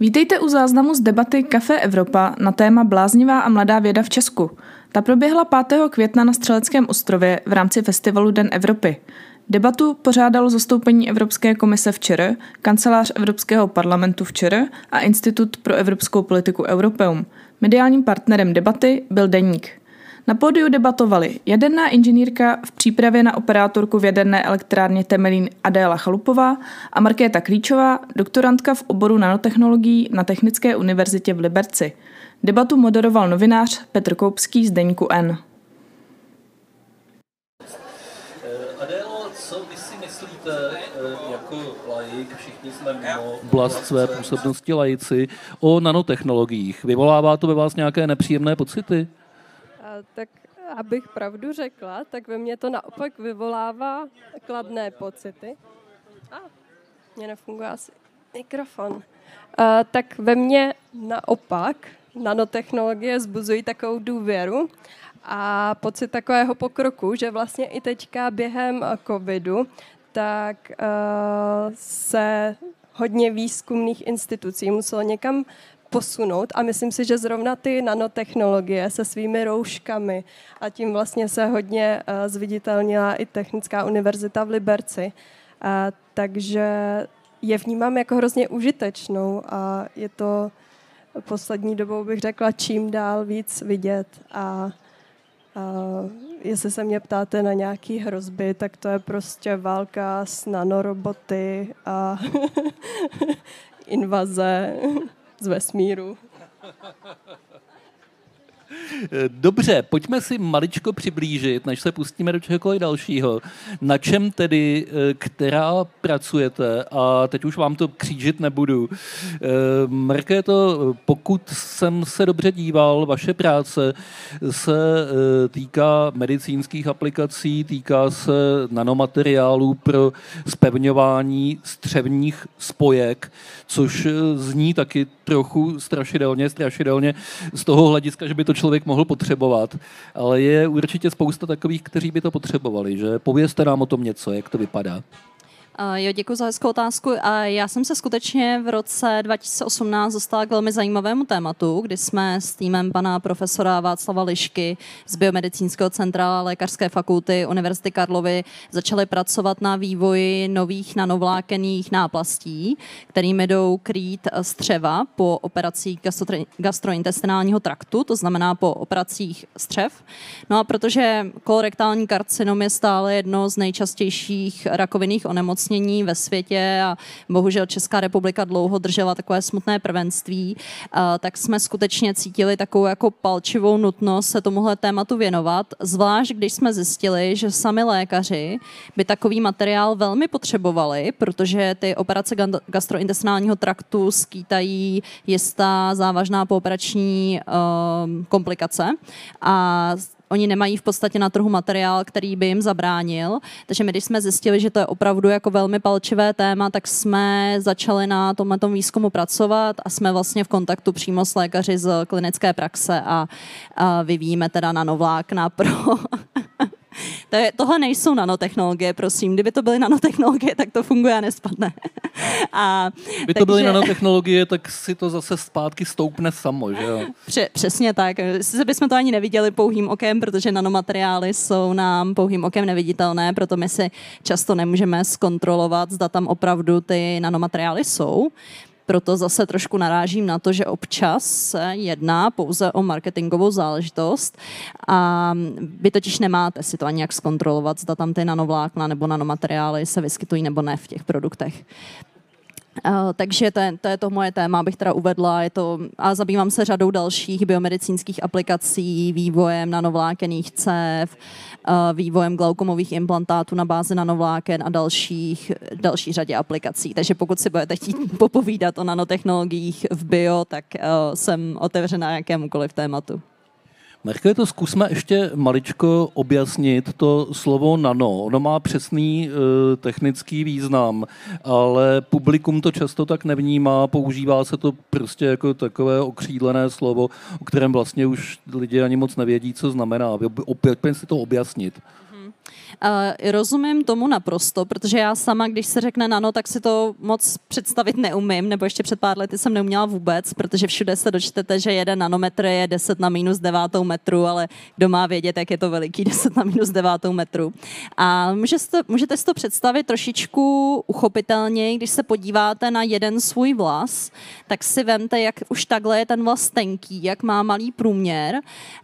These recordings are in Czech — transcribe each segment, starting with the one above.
Vítejte u záznamu z debaty Café Evropa na téma Bláznivá a mladá věda v Česku. Ta proběhla 5. května na Střeleckém ostrově v rámci festivalu Den Evropy. Debatu pořádalo zastoupení Evropské komise v ČR, kancelář Evropského parlamentu v ČR a Institut pro evropskou politiku Europeum. Mediálním partnerem debaty byl Deník. Na pódiu debatovali jaderná inženýrka v přípravě na operátorku v jaderné elektrárně Temelín Adéla Chalupová a Markéta Klíčová, doktorantka v oboru nanotechnologií na Technické univerzitě v Liberci. Debatu moderoval novinář Petr Koupský z Deníku N. Eh, Adélo, co vy si myslíte eh, jako laik, všichni jsme mimo oblast své působnosti laici, o nanotechnologiích? Vyvolává to ve vás nějaké nepříjemné pocity? Tak abych pravdu řekla, tak ve mně to naopak vyvolává kladné pocity. A, mě nefunguje asi mikrofon. A, tak ve mně naopak nanotechnologie zbuzují takovou důvěru a pocit takového pokroku, že vlastně i teďka během covidu tak uh, se hodně výzkumných institucí muselo někam posunout. A myslím si, že zrovna ty nanotechnologie se svými rouškami a tím vlastně se hodně uh, zviditelnila i Technická univerzita v Liberci. Uh, takže je vnímám jako hrozně užitečnou a je to poslední dobou bych řekla čím dál víc vidět. A Uh, jestli se mě ptáte na nějaký hrozby, tak to je prostě válka s nanoroboty a invaze z vesmíru. Dobře, pojďme si maličko přiblížit, než se pustíme do čehokoliv dalšího. Na čem tedy, eh, která pracujete, a teď už vám to křížit nebudu. Eh, to, pokud jsem se dobře díval, vaše práce se eh, týká medicínských aplikací, týká se nanomateriálů pro spevňování střevních spojek, což zní taky trochu strašidelně, strašidelně z toho hlediska, že by to člověk mohl potřebovat, ale je určitě spousta takových, kteří by to potřebovali, že povězte nám o tom něco, jak to vypadá. Jo, děkuji za hezkou otázku. A já jsem se skutečně v roce 2018 dostala k velmi zajímavému tématu, kdy jsme s týmem pana profesora Václava Lišky z Biomedicínského centra Lékařské fakulty Univerzity Karlovy začali pracovat na vývoji nových nanovlákených náplastí, kterými jdou krýt střeva po operacích gastrointestinálního traktu, to znamená po operacích střev. No a protože kolorektální karcinom je stále jedno z nejčastějších rakovinných onemocnění, onemocnění ve světě a bohužel Česká republika dlouho držela takové smutné prvenství, tak jsme skutečně cítili takovou jako palčivou nutnost se tomuhle tématu věnovat, zvlášť když jsme zjistili, že sami lékaři by takový materiál velmi potřebovali, protože ty operace gastrointestinálního traktu skýtají jistá závažná pooperační komplikace. A oni nemají v podstatě na trhu materiál, který by jim zabránil. Takže my, když jsme zjistili, že to je opravdu jako velmi palčivé téma, tak jsme začali na tomhle výzkumu pracovat a jsme vlastně v kontaktu přímo s lékaři z klinické praxe a, a vyvíjíme teda nanovlákna pro to je, tohle nejsou nanotechnologie, prosím. Kdyby to byly nanotechnologie, tak to funguje a nespadne. a, Kdyby to byly nanotechnologie, tak si to zase zpátky stoupne samo, že jo? Pře, přesně tak. Sice bychom to ani neviděli pouhým okem, protože nanomateriály jsou nám pouhým okem neviditelné, proto my si často nemůžeme zkontrolovat, zda tam opravdu ty nanomateriály jsou proto zase trošku narážím na to, že občas se jedná pouze o marketingovou záležitost a vy totiž nemáte si to ani jak zkontrolovat, zda tam ty nanovlákna nebo nanomateriály se vyskytují nebo ne v těch produktech. Uh, takže to je, to je to moje téma, abych teda uvedla. Je to, a zabývám se řadou dalších biomedicínských aplikací, vývojem nanovlákených cév, uh, vývojem glaukomových implantátů na bázi nanovláken a dalších, další řadě aplikací. Takže pokud si budete chtít popovídat o nanotechnologiích v bio, tak uh, jsem otevřená jakémukoliv tématu. To zkusme ještě maličko objasnit to slovo nano. Ono má přesný e, technický význam, ale publikum to často tak nevnímá, používá se to prostě jako takové okřídlené slovo, o kterém vlastně už lidi ani moc nevědí, co znamená. Opět si to objasnit. Uh, rozumím tomu naprosto, protože já sama, když se řekne nano, tak si to moc představit neumím, nebo ještě před pár lety jsem neuměla vůbec, protože všude se dočtete, že jeden nanometr je 10 na minus 9 metru, ale kdo má vědět, jak je to veliký 10 na minus 9 metru. A můžete, můžete si to představit trošičku uchopitelně, když se podíváte na jeden svůj vlas, tak si vemte, jak už takhle je ten vlas tenký, jak má malý průměr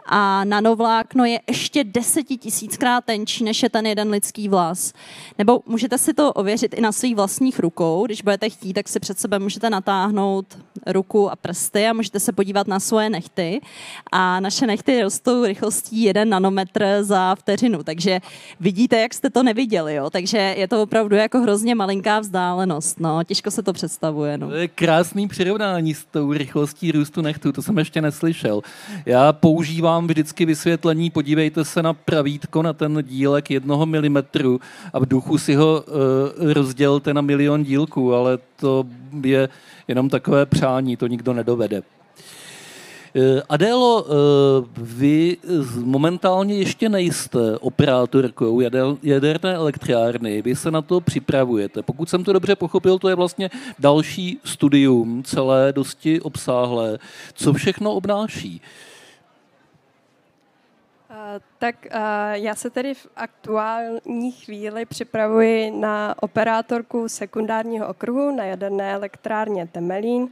a nanovlákno je ještě desetitisíckrát tenčí, než je ten jeden lidský vlas. Nebo můžete si to ověřit i na svých vlastních rukou. Když budete chtít, tak si před sebe můžete natáhnout ruku a prsty a můžete se podívat na svoje nechty. A naše nechty rostou rychlostí 1 nanometr za vteřinu, takže vidíte, jak jste to neviděli. Jo? Takže je to opravdu jako hrozně malinká vzdálenost. No, těžko se to představuje. No. To je krásný přirovnání s tou rychlostí růstu nechtu, to jsem ještě neslyšel. Já používám vždycky vysvětlení, podívejte se na pravítko, na ten dílek jednoho milimetru a v duchu si ho uh, rozdělte na milion dílků, ale to je jenom takové přání, to nikdo nedovede. Eh, Adélo, eh, vy momentálně ještě nejste operátorkou jaderné elektrárny, vy se na to připravujete. Pokud jsem to dobře pochopil, to je vlastně další studium, celé dosti obsáhlé. Co všechno obnáší? Uh, Tak já se tedy v aktuální chvíli připravuji na operátorku sekundárního okruhu na jaderné elektrárně Temelín,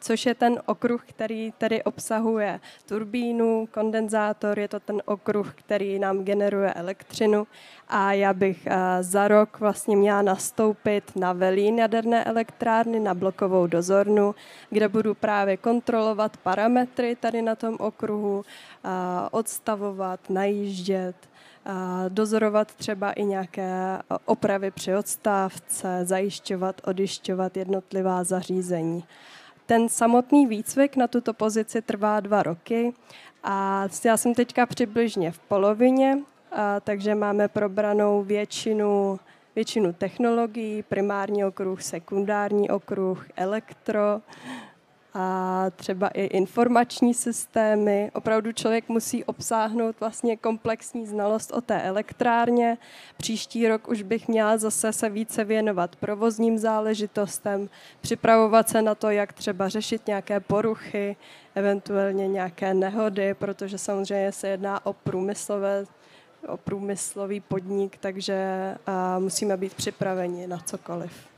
což je ten okruh, který tedy obsahuje turbínu, kondenzátor, je to ten okruh, který nám generuje elektřinu. A já bych za rok vlastně měla nastoupit na velín jaderné elektrárny, na blokovou dozornu, kde budu právě kontrolovat parametry tady na tom okruhu, odstavovat, najíždět, dozorovat třeba i nějaké opravy při odstávce, zajišťovat, odišťovat jednotlivá zařízení. Ten samotný výcvik na tuto pozici trvá dva roky a já jsem teďka přibližně v polovině, takže máme probranou většinu, většinu technologií, primární okruh, sekundární okruh, elektro, a třeba i informační systémy. Opravdu člověk musí obsáhnout vlastně komplexní znalost o té elektrárně. Příští rok už bych měla zase se více věnovat provozním záležitostem, připravovat se na to, jak třeba řešit nějaké poruchy, eventuálně nějaké nehody, protože samozřejmě se jedná o průmyslové o průmyslový podnik, takže musíme být připraveni na cokoliv.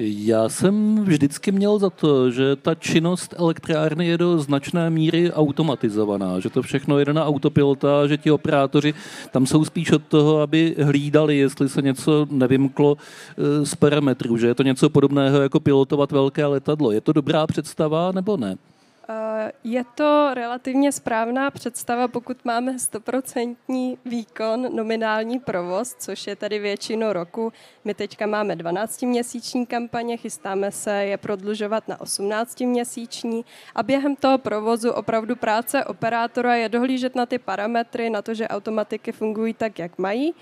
Já jsem vždycky měl za to, že ta činnost elektrárny je do značné míry automatizovaná, že to všechno jede na autopilota, že ti operátoři tam jsou spíš od toho, aby hlídali, jestli se něco nevymklo eh, z parametrů, že je to něco podobného jako pilotovat velké letadlo. Je to dobrá představa nebo ne? Eh, je to relativně správná představa, pokud máme stoprocentní výkon, nominální provoz, což je tady většinu roku. My teďka máme 12-měsíční kampaně, chystáme se je prodlužovat na 18-měsíční a během toho provozu opravdu práce operátora je dohlížet na ty parametry, na to, že automatiky fungují tak, jak mají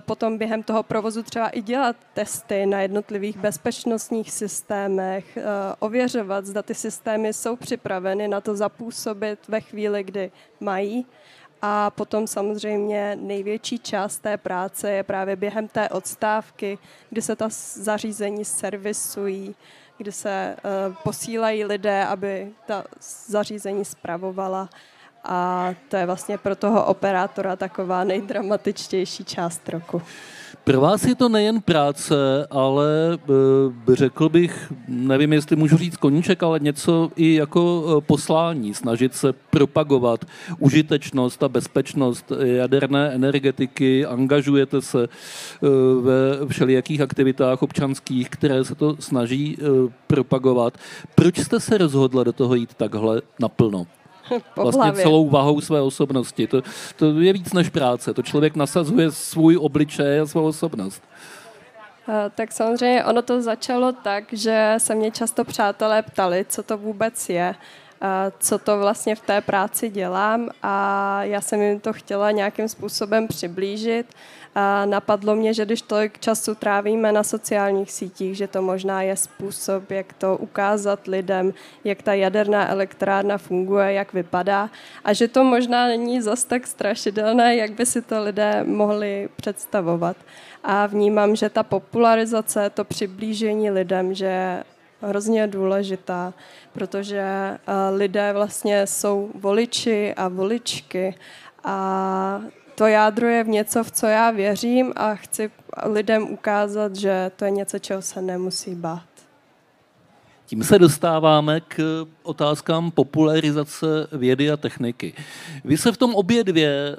potom během toho provozu třeba i dělat testy na jednotlivých bezpečnostních systémech, ověřovat, zda ty systémy jsou připraveny na to zapůsobit ve chvíli, kdy mají. A potom samozřejmě největší část té práce je právě během té odstávky, kdy se ta zařízení servisují, kdy se posílají lidé, aby ta zařízení spravovala a to je vlastně pro toho operátora taková nejdramatičtější část roku. Pro vás je to nejen práce, ale e, řekl bych, nevím, jestli můžu říct koníček, ale něco i jako e, poslání, snažit se propagovat užitečnost a bezpečnost jaderné energetiky, angažujete se e, ve všelijakých aktivitách občanských, které se to snaží propagovat. Proč jste se rozhodla do toho jít takhle naplno? vlastně celou vahou své osobnosti. To, to je víc než práce. To člověk nasazuje svůj obličej a svou osobnost. Eh, tak samozřejmě ono to začalo tak, že se mě často přátelé ptali, co to vůbec je, eh, co to vlastně v té práci dělám a já jsem jim to chtěla nějakým způsobem přiblížit A napadlo mě, že když tolik času trávíme na sociálních sítích, že to možná je způsob, jak to ukázat lidem, jak ta jaderná elektrárna funguje, jak vypadá a že to možná není zas tak strašidelné, jak by si to lidé mohli představovat. A vnímám, že ta popularizace, to přiblížení lidem, že je hrozně důležitá, protože eh, lidé vlastně jsou voliči a voličky a to jádro je v něco, v co já věřím a chci lidem ukázat, že to je něco, čeho se nemusí bát. Tím se dostáváme k otázkám popularizace vědy a techniky. Vy se v tom obě dvě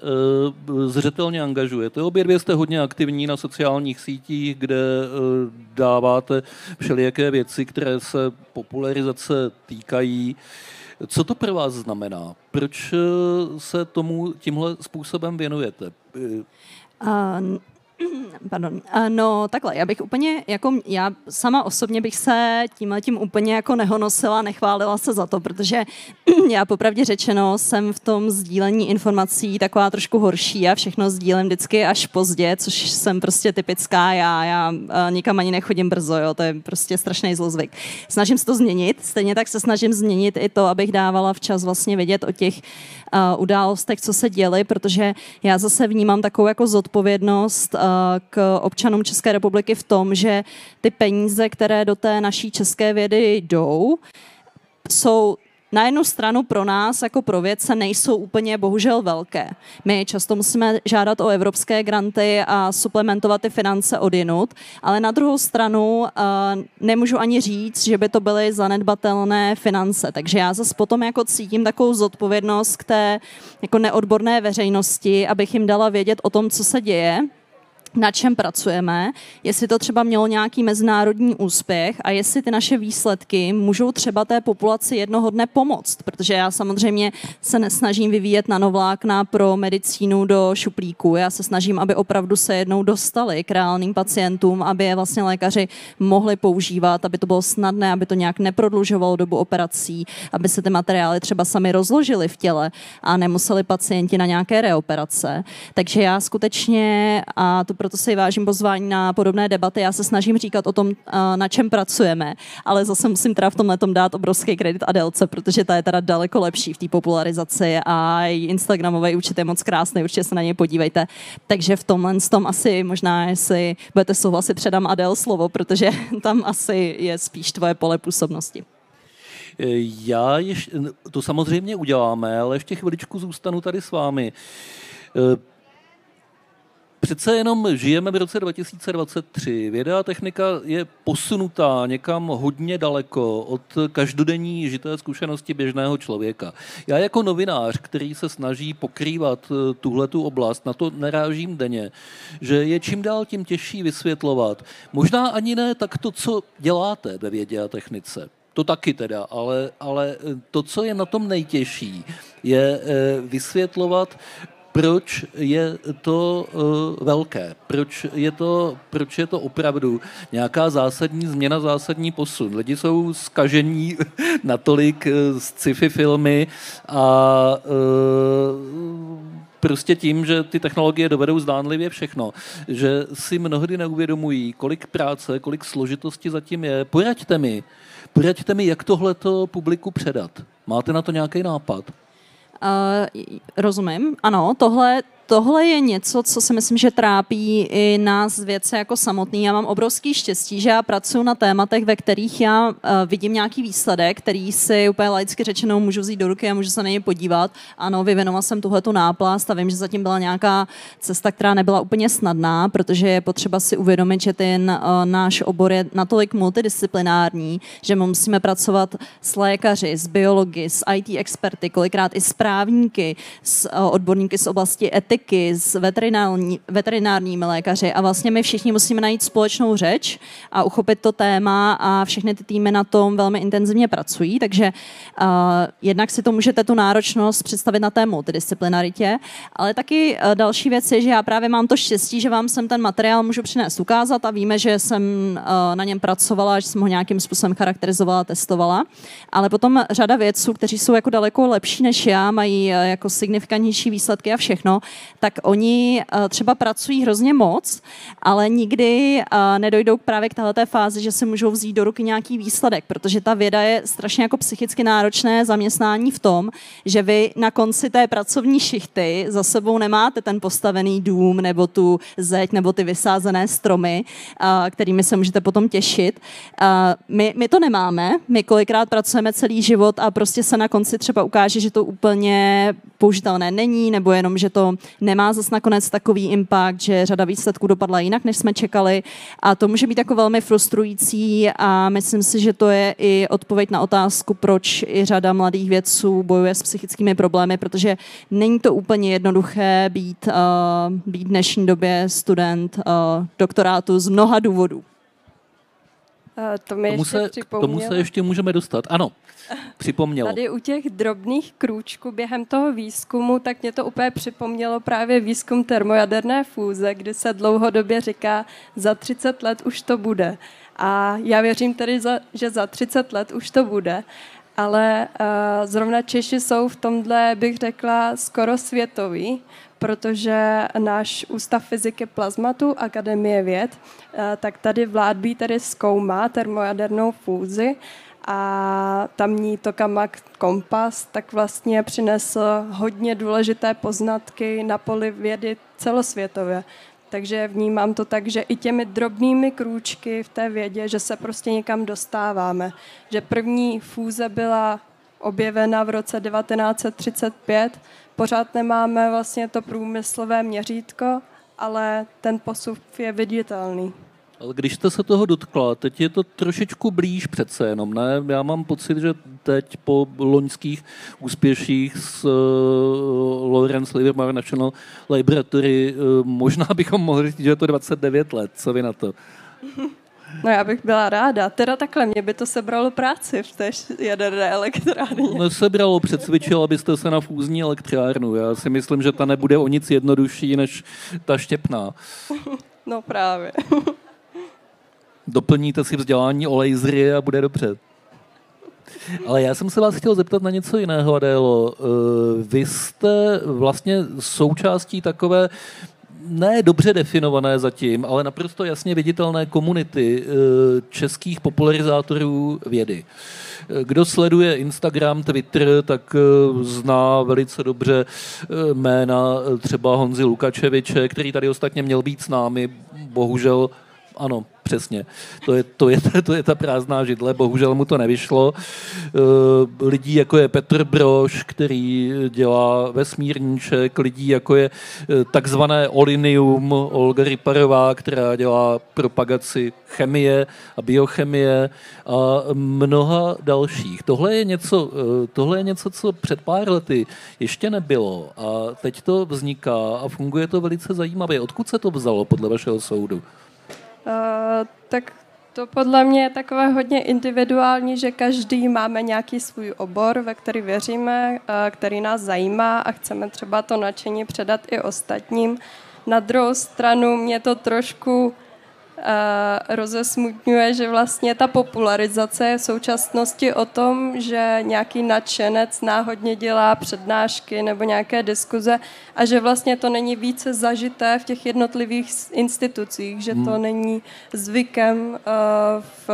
uh, zřetelně angažujete. Obě dvě jste hodně aktivní na sociálních sítích, kde uh, dáváte všelijaké věci, které se popularizace týkají. Co to pro vás znamená? Proč eh, se tomu tímhle způsobem věnujete? Pardon. No takhle, já bych úplně, jako já sama osobně bych se tímhle tím úplně jako nehonosila, nechválila se za to, protože já popravdě řečeno jsem v tom sdílení informací taková trošku horší a všechno sdílím vždycky až pozdě, což jsem prostě typická já, já nikam ani nechodím brzo, jo, to je prostě strašný zlozvyk. Snažím se to změnit, stejně tak se snažím změnit i to, abych dávala včas vlastně vědět o těch uh, událostech, co se děly, protože já zase vnímám takovou jako zodpovědnost uh, k občanům České republiky v tom, že ty peníze, které do té naší české vědy jdou, jsou na jednu stranu pro nás jako pro vědce nejsou úplně bohužel velké. My často musíme žádat o evropské granty a suplementovat ty finance od jinut, ale na druhou stranu uh, nemůžu ani říct, že by to byly zanedbatelné finance. Takže já zase potom jako cítím takovou zodpovědnost k té jako neodborné veřejnosti, abych jim dala vědět o tom, co se děje na čem pracujeme, jestli to třeba mělo nějaký mezinárodní úspěch a jestli ty naše výsledky můžou třeba té populaci jednoho dne pomoct, protože já samozřejmě se nesnažím vyvíjet nanovlákna pro medicínu do šuplíku. Já se snažím, aby opravdu se jednou dostali k reálným pacientům, aby je vlastně lékaři mohli používat, aby to bylo snadné, aby to nějak neprodlužovalo dobu operací, aby se ty materiály třeba sami rozložily v těle a nemuseli pacienti na nějaké reoperace. Takže já skutečně, a to proto si vážím pozvání na podobné debaty. Já se snažím říkat o tom, na čem pracujeme, ale zase musím teda v tomhle tom dát obrovský kredit Adelce, protože ta je teda daleko lepší v té popularizaci a její Instagramový účet je moc krásný, určitě se na něj podívejte. Takže v tomhle tom asi možná, jestli budete souhlasit, předám Adel slovo, protože tam asi je spíš tvoje pole působnosti. Já ještě, to samozřejmě uděláme, ale ještě chviličku zůstanu tady s vámi. Přece jenom žijeme v roce 2023. Věda a technika je posunutá někam hodně daleko od každodenní žité zkušenosti běžného člověka. Já jako novinář, který se snaží pokrývat eh, tuhletu oblast, na to nerážím denně, že je čím dál tím těžší vysvětlovat. Možná ani ne tak to, co děláte ve vědě a technice. To taky teda, ale, ale eh, to, co je na tom nejtěžší, je eh, vysvětlovat proč je to uh, velké, proč je to, proč je to opravdu nějaká zásadní změna, zásadní posun. Lidi jsou skažení natolik uh, z sci-fi filmy a uh, prostě tím, že ty technologie dovedou zdánlivě všechno, že si mnohdy neuvědomují, kolik práce, kolik složitosti zatím je. Poraďte mi, poraďte mi, jak tohleto publiku předat. Máte na to nějaký nápad? Uh, rozumím, ano, tohle tohle je něco, co si myslím, že trápí i nás věce jako samotný. Já mám obrovský štěstí, že já pracuji na tématech, ve kterých já uh, vidím nějaký výsledek, který si úplně laicky řečeno můžu vzít do ruky a můžu se na něj podívat. Ano, vyvinoval jsem tuhle tu náplast a vím, že zatím byla nějaká cesta, která nebyla úplně snadná, protože je potřeba si uvědomit, že ten uh, náš obor je natolik multidisciplinární, že my musíme pracovat s lékaři, s biologi, s IT experty, kolikrát i s právníky, s uh, odborníky z oblasti etiky etiky, s veterinární, veterinárními lékaři a vlastně my všichni musíme najít společnou řeč a uchopit to téma a všechny ty týmy na tom velmi intenzivně pracují, takže uh, jednak si to můžete tu náročnost představit na té multidisciplinaritě, ale taky uh, další věc je, že já právě mám to štěstí, že vám sem ten materiál můžu přinést ukázat a víme, že jsem uh, na něm pracovala, že jsem ho nějakým způsobem charakterizovala, testovala, ale potom řada vědců, kteří jsou jako daleko lepší než já, mají uh, jako signifikantnější výsledky a všechno, tak oni uh, třeba pracují hrozně moc, ale nikdy uh, nedojdou právě k této fázi, že si můžou vzít do ruky nějaký výsledek, protože ta věda je strašně jako psychicky náročné zaměstnání v tom, že vy na konci té pracovní šichty za sebou nemáte ten postavený dům nebo tu zeď nebo ty vysázené stromy, uh, kterými se můžete potom těšit. My, my to nemáme, my kolikrát pracujeme celý život a prostě se na konci třeba ukáže, že to úplně použitelné není, nebo jenom, že to nemá zase nakonec takový impact, že řada výsledků dopadla jinak, než jsme čekali. A to může být jako velmi frustrující a myslím si, že to je i odpověď na otázku, proč i řada mladých vědců bojuje s psychickými problémy, protože není to úplně jednoduché být, uh, být v dnešní době student uh, doktorátu z mnoha důvodů. Uh, to mi tomu, ještě se, k tomu se ještě můžeme dostat. Ano, připomnělo. Tady u těch drobných krůčků během toho výzkumu, tak mě to úplně připomnělo právě výzkum termojaderné fúze, kdy se dlouhodobě říká, za 30 let už to bude. A já věřím tedy, že za 30 let už to bude, ale uh, zrovna Češi jsou v tomhle, bych řekla, skoro světový, protože náš Ústav fyziky plazmatu Akademie věd, uh, tak tady vládbí tady zkoumá termojadernou fúzi a tamní tokamak kompas tak vlastně přinesl hodně důležité poznatky na poli vědy celosvětově. Takže vnímám to tak, že i těmi drobnými krůčky v té vědě, že se prostě někam dostáváme. Že první fúze byla objevena v roce 1935, pořád nemáme vlastně to průmyslové měřítko, ale ten posuv je viditelný. Ale když jste se toho dotkla, teď je to trošičku blíž přece jenom, ne? Já mám pocit, že teď po loňských úspěších s uh, Lawrence Livermore National Laboratory uh, možná bychom mohli říct, že je to 29 let. Co vy na to? No já bych byla ráda. Teda takhle, mě by to sebralo práci v té jaderné elektrárně. No sebralo, přecvičil, abyste se na fúzní elektrárnu. Já si myslím, že ta nebude o nic jednodušší než ta štěpná. No právě. Doplníte si vzdělání o lasery a bude dobře. Ale já jsem se vás chtěl zeptat na něco jiného, Adélo. Eh, vy jste vlastně součástí takové ne dobře definované zatím, ale naprosto jasně viditelné komunity eh, českých popularizátorů vědy. Eh, kdo sleduje Instagram, Twitter, tak zná velice dobře jména třeba Honzy Lukačeviče, který tady ostatně měl být s námi, bohužel ano, přesně. To je, to, je, to je ta prázdná židle, bohužel mu to nevyšlo. Eh, lidí jako je Petr Broš, který dělá vesmírníček, lidí jako je eh, takzvané Olinium, Olga Ryparová, která dělá propagaci chemie a biochemie a mnoha dalších. Tohle je něco, eh, tohle je něco co před pár lety ještě nebylo a teď to vzniká a funguje to velice zajímavě. Odkud se to vzalo podle vašeho soudu? Uh, tak to podle mě je takové hodně individuální, že každý máme nějaký svůj obor, ve který věříme, který nás zajímá a chceme třeba to nadšení předat i ostatním. Na druhou stranu mě to trošku rozesmutňuje, že vlastně ta popularizace je v současnosti o tom, že nějaký nadšenec náhodně dělá přednášky nebo nějaké diskuze a že vlastně to není více zažité v těch jednotlivých institucích, že to hmm. není zvykem v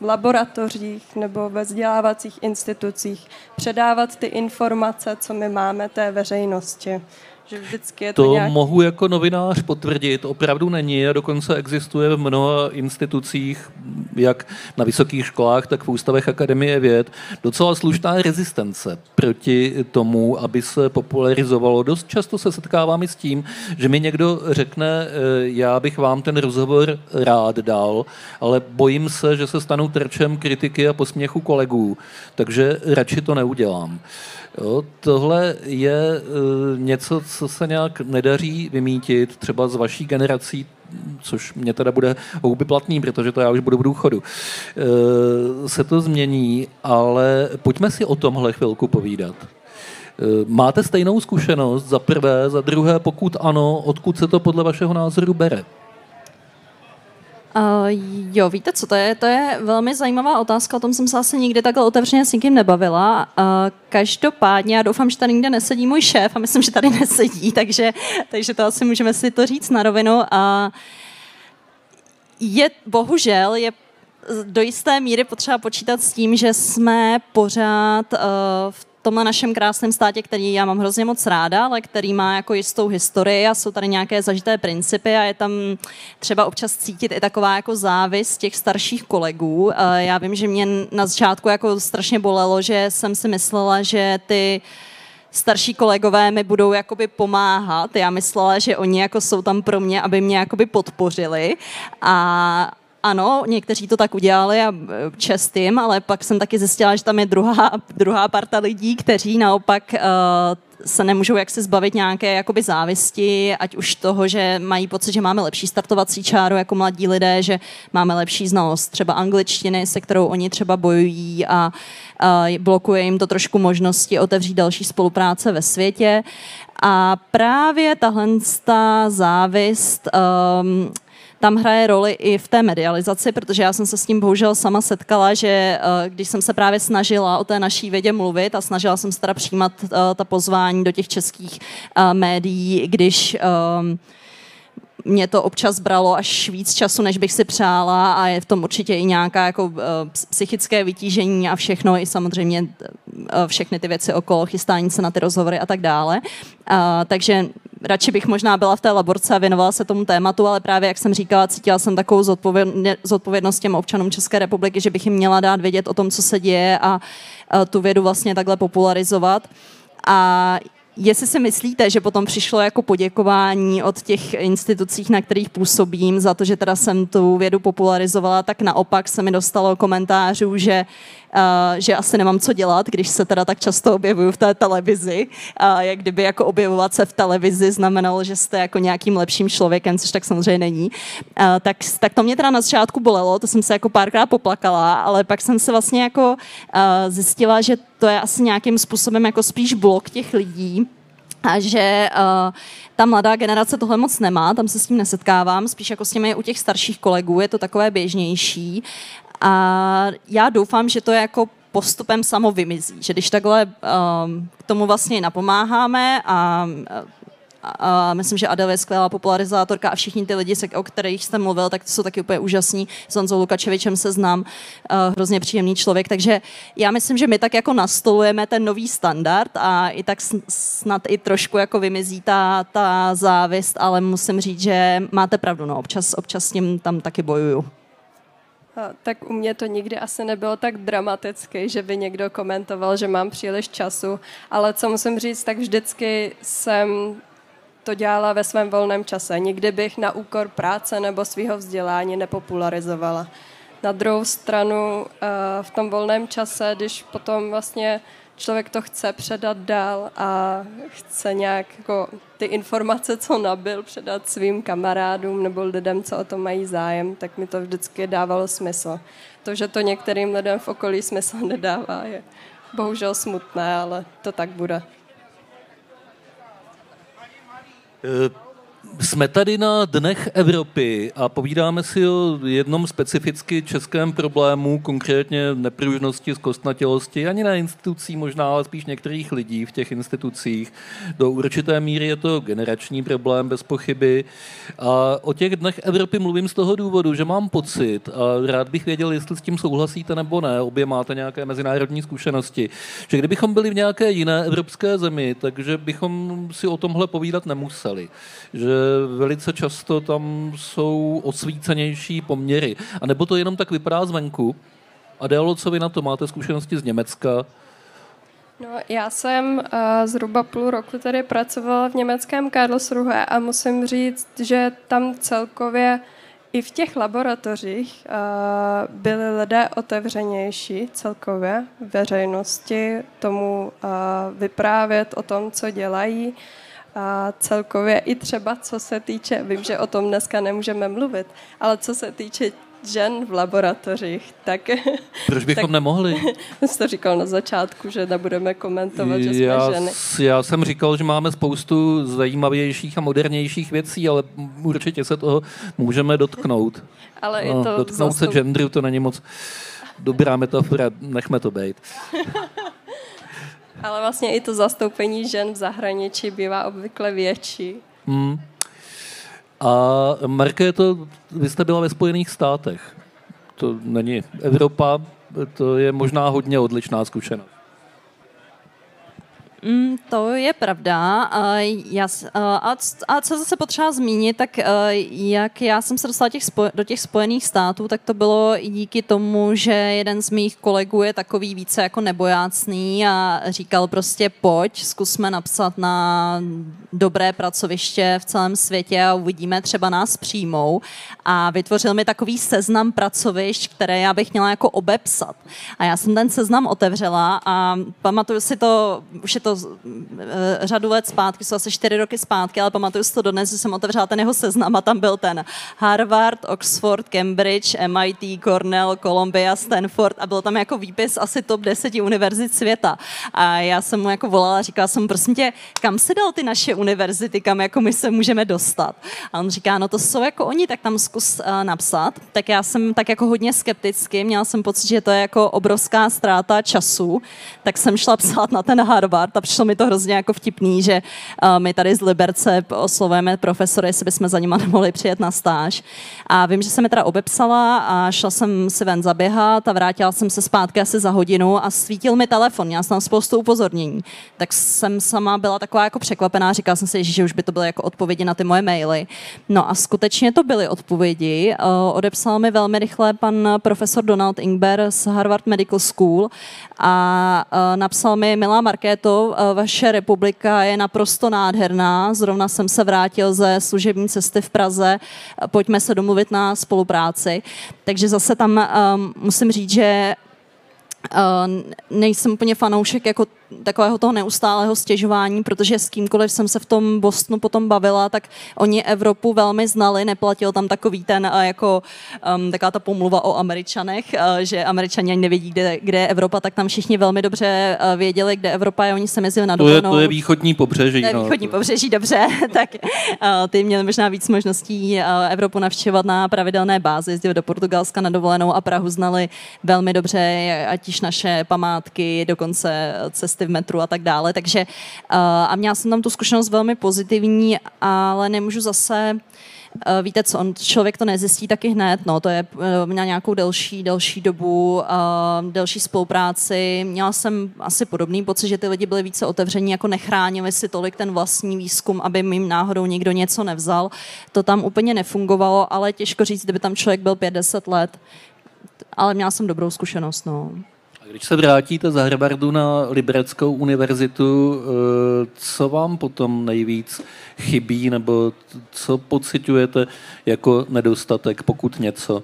laboratořích nebo ve vzdělávacích institucích předávat ty informace, co my máme té veřejnosti. Že vždycky je to, to nějak... mohu jako novinář potvrdit, opravdu není a dokonce existuje v mnoha institucích, jak na vysokých školách, tak v ústavech Akademie věd, docela slušná rezistence proti tomu, aby se popularizovalo. Dost často se setkávám i s tím, že mi někdo řekne, eh, já bych vám ten rozhovor rád dal, ale bojím se, že se stanu terčem kritiky a posměchu kolegů, takže radši to neudělám. Jo, tohle je uh, něco, co se nějak nedaří vymítit, třeba z vaší generací, což mě teda bude houby platný, protože to já už budu v důchodu, uh, se to změní, ale pojďme si o tomhle chvilku povídat. Uh, máte stejnou zkušenost za prvé, za druhé, pokud ano, odkud se to podle vašeho názoru bere? Uh, jo, víte co, to je, to je velmi zajímavá otázka, o tom jsem se asi nikdy takhle otevřeně s nikým nebavila. Uh, každopádně, já doufám, že tady nikde nesedí můj šéf a myslím, že tady nesedí, takže, takže to asi můžeme si to říct na rovinu. A je, bohužel, je do jisté míry potřeba počítat s tím, že jsme pořád uh, v tomhle našem krásném státě, který já mám hrozně moc ráda, ale který má jako jistou historii a jsou tady nějaké zažité principy a je tam třeba občas cítit i taková jako závist těch starších kolegů. Eh, já vím, že mě na začátku jako strašně bolelo, že jsem si myslela, že ty starší kolegové mi budou jakoby pomáhat. Já myslela, že oni jako jsou tam pro mě, aby mě jakoby podpořili a ano, někteří to tak udělali a e, čest jim, ale pak jsem taky zjistila, že tam je druhá, druhá parta lidí, kteří naopak uh, se nemůžou jaksi zbavit nějaké jakoby závisti, ať už toho, že mají pocit, že máme lepší startovací čáru jako mladí lidé, že máme lepší znalost třeba angličtiny, se kterou oni třeba bojují a uh, blokuje jim to trošku možnosti otevřít další spolupráce ve světě. A právě tahle závist um, tam hraje roli i v té medializaci, protože já jsem se s tím bohužel sama setkala, že eh, když jsem se právě snažila o té naší vědě mluvit a snažila jsem se teda přijímat eh, ta pozvání do těch českých eh, médií, když mě to občas bralo až víc času, než bych si přála a je v tom určitě i nějaká jako psychické vytížení a všechno, i samozřejmě všechny ty věci okolo, chystání se na ty rozhovory a tak dále. takže radši bych možná byla v té laborce a věnovala se tomu tématu, ale právě, jak jsem říkala, cítila jsem takovou zodpovědnost těm občanům České republiky, že bych jim měla dát vědět o tom, co se děje a tu vědu vlastně takhle popularizovat. A Jestli si myslíte, že potom přišlo jako poděkování od těch institucí, na kterých působím, za to, že teda jsem tu vědu popularizovala, tak naopak se mi dostalo komentářů, že, že asi nemám co dělat, když se teda tak často objevuju v té televizi. Uh, jak kdyby jako objevovat se v televizi znamenalo, že jste jako nějakým lepším člověkem, což tak samozřejmě není. Uh, tak, tak to mě teda na začátku bolelo, to jsem se jako párkrát poplakala, ale pak jsem se vlastně jako zjistila, že to je asi nějakým způsobem jako spíš blok těch lidí, a že uh, ta mladá generace tohle moc nemá, tam se s tím nesetkávám, spíš jako s těmi u těch starších kolegů je to takové běžnější. A já doufám, že to je jako postupem samo vymizí, že když takhle um, k tomu vlastně napomáháme a a myslím, že Adel je skvělá popularizátorka a všichni ty lidi, o kterých jste mluvil, tak to jsou taky úplně úžasní. S Honzou Lukačevičem se znám, uh, hrozně příjemný člověk, takže já myslím, že my tak jako nastolujeme ten nový standard a i tak snad i trošku jako vymizí ta, ta závist, ale musím říct, že máte pravdu, no, občas, občas s ním tam taky bojuju. Tak u mě to nikdy asi nebylo tak dramaticky, že by někdo komentoval, že mám příliš času, ale co musím říct, tak vždycky jsem to dělala ve svém volném čase. Nikdy bych na úkor práce nebo svého vzdělání nepopularizovala. Na druhou stranu eh, v tom volném čase, když potom vlastně člověk to chce předat dál a chce nějak jako ty informace, co nabil, předat svým kamarádům nebo lidem, co o to mají zájem, tak mi to vždycky dávalo smysl. To, že to některým lidem v okolí smysl nedává, je bohužel smutné, ale to tak bude. Uh, jsme tady na Dnech Evropy a povídáme si o jednom specificky českém problému, konkrétně nepružnosti, zkostnatělosti, ani na institucí možná, ale spíš některých lidí v těch institucích. Do určité míry je to generační problém, bez pochyby. A o těch Dnech Evropy mluvím z toho důvodu, že mám pocit, a rád bych věděl, jestli s tím souhlasíte nebo ne, obě máte nějaké mezinárodní zkušenosti, že kdybychom byli v nějaké jiné evropské zemi, takže bychom si o tomhle povídat nemuseli. Že velice často tam jsou osvícenější poměry. A nebo to jenom tak vypadá zvenku? Adélo, co vy na to máte zkušenosti z Německa? No, já jsem uh, zhruba půl roku tady pracovala v německém Karlsruhe a musím říct, že tam celkově i v těch laboratořích uh, byli lidé otevřenější celkově veřejnosti tomu uh, vyprávět o tom, co dělají. A celkově i třeba co se týče, vím, že o tom dneska nemůžeme mluvit, ale co se týče žen v laboratořích, tak... Proč bychom tak, nemohli? Jsi to říkal na začátku, že nebudeme komentovat, že jsme já, ženy. Já jsem říkal, že máme spoustu zajímavějších a modernějších věcí, ale určitě se toho můžeme dotknout. Ale no, i to dotknout zastup... se genderu, to není moc dobrá metafora, nechme to být. ale vlastně i to zastoupení žen v zahraničí bývá obvykle větší. Hmm. A Markéto, vy jste byla ve Spojených státech. To není Evropa, to je možná hodně odlišná zkušenost. Mm, to je pravda. A, já, a, a co zase potřeba zmínit, tak jak já jsem se dostala těch spoj, do těch Spojených států, tak to bylo i díky tomu, že jeden z mých kolegů je takový více jako nebojácný a říkal prostě pojď, zkusme napsat na dobré pracoviště v celém světě a uvidíme, třeba nás přijmou. A vytvořil mi takový seznam pracovišť, které já bych měla jako obepsat. A já jsem ten seznam otevřela a pamatuju si to, už je to Eh, řadu let zpátky, jsou asi čtyři roky zpátky, ale pamatuju si to dodnes, že jsem otevřela ten jeho seznam a tam byl ten Harvard, Oxford, Cambridge, MIT, Cornell, Columbia, Stanford a byl tam jako výpis asi top 10 univerzit světa. A já jsem mu jako volala a říkala jsem, prosím tě, kam se dal ty naše univerzity, kam jako my se můžeme dostat? A on říká, no to jsou jako oni, tak tam zkus uh, napsat. Tak já jsem tak jako hodně skepticky, měla jsem pocit, že to je jako obrovská ztráta času, tak jsem šla psát na ten Harvard a přišlo mi to hrozně jako vtipný, že uh, my tady z Liberce oslovujeme profesory, jestli bychom za nima nemohli přijet na stáž. A vím, že jsem mi teda obepsala a šla jsem si ven zaběhat a vrátila jsem se zpátky asi za hodinu a svítil mi telefon, měla jsem spoustu upozornění. Tak jsem sama byla taková jako překvapená, říkala jsem si, že už by to byly jako odpovědi na ty moje maily. No a skutečně to byly odpovědi. Uh, odepsal mi velmi rychle pan profesor Donald Ingber z Harvard Medical School a uh, napsal mi, milá Markéto, Eh, vaše republika je naprosto nádherná. Zrovna jsem se vrátil ze služební cesty v Praze. Pojďme se domluvit na spolupráci. Takže zase tam um, musím říct, že nejsem úplně fanoušek jako takového toho neustálého stěžování, protože s kýmkoliv jsem se v tom Bostonu potom bavila, tak oni Evropu velmi znali, neplatil tam takový ten uh, jako um, taková ta pomluva o Američanech, uh, že Američani ani nevědí, kde, kde je Evropa, tak tam všichni velmi dobře uh, věděli, kde Evropa je, oni se mezi na to je, to je východní pobřeží. To je no. východní pobřeží, dobře, tak uh, ty měli možná víc možností uh, Evropu navštěvovat na pravidelné bázi, jezdili do Portugalska na dovolenou a Prahu znali velmi dobře, ať již naše památky, dokonce cesty v metru a tak dále. Takže uh, a měla jsem tam tu zkušenost velmi pozitivní, ale nemůžu zase Uh, víte co, on, člověk to nezjistí taky hned, no, to je na nějakou delší, delší dobu, uh, delší spolupráci. Měla jsem asi podobný pocit, že ty lidi byli více otevření, jako nechránili si tolik ten vlastní výzkum, aby mým náhodou někdo něco nevzal. To tam úplně nefungovalo, ale těžko říct, kdyby tam člověk byl 50 let. Ale měla jsem dobrou zkušenost, no. Když se vrátíte za Harvardu na Libereckou univerzitu, eh, co vám potom nejvíc chybí, nebo co pocitujete jako nedostatek, pokud něco?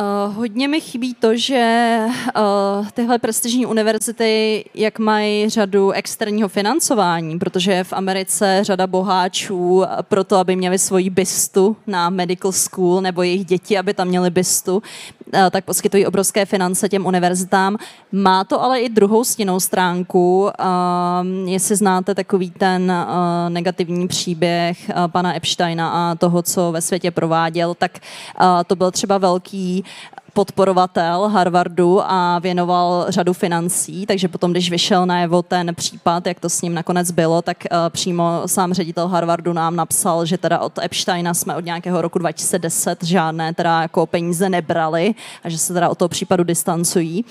Uh, hodně mi chybí to, že uh, tyhle prestižní univerzity, jak mají řadu externího financování, protože je v Americe řada boháčů pro to, aby měli svoji bystu na medical school, nebo jejich děti, aby tam měli bystu, uh, tak poskytují obrovské finance těm univerzitám. Má to ale i druhou stěnou stránku. Jestli znáte takový ten negativní příběh pana Epsteina a toho, co ve světě prováděl, tak to byl třeba velký podporovatel Harvardu a věnoval řadu financí, takže potom, když vyšel najevo ten případ, jak to s ním nakonec bylo, tak uh, přímo sám ředitel Harvardu nám napsal, že teda od Epsteina jsme od nějakého roku 2010 žádné teda jako peníze nebrali a že se teda od toho případu distancují.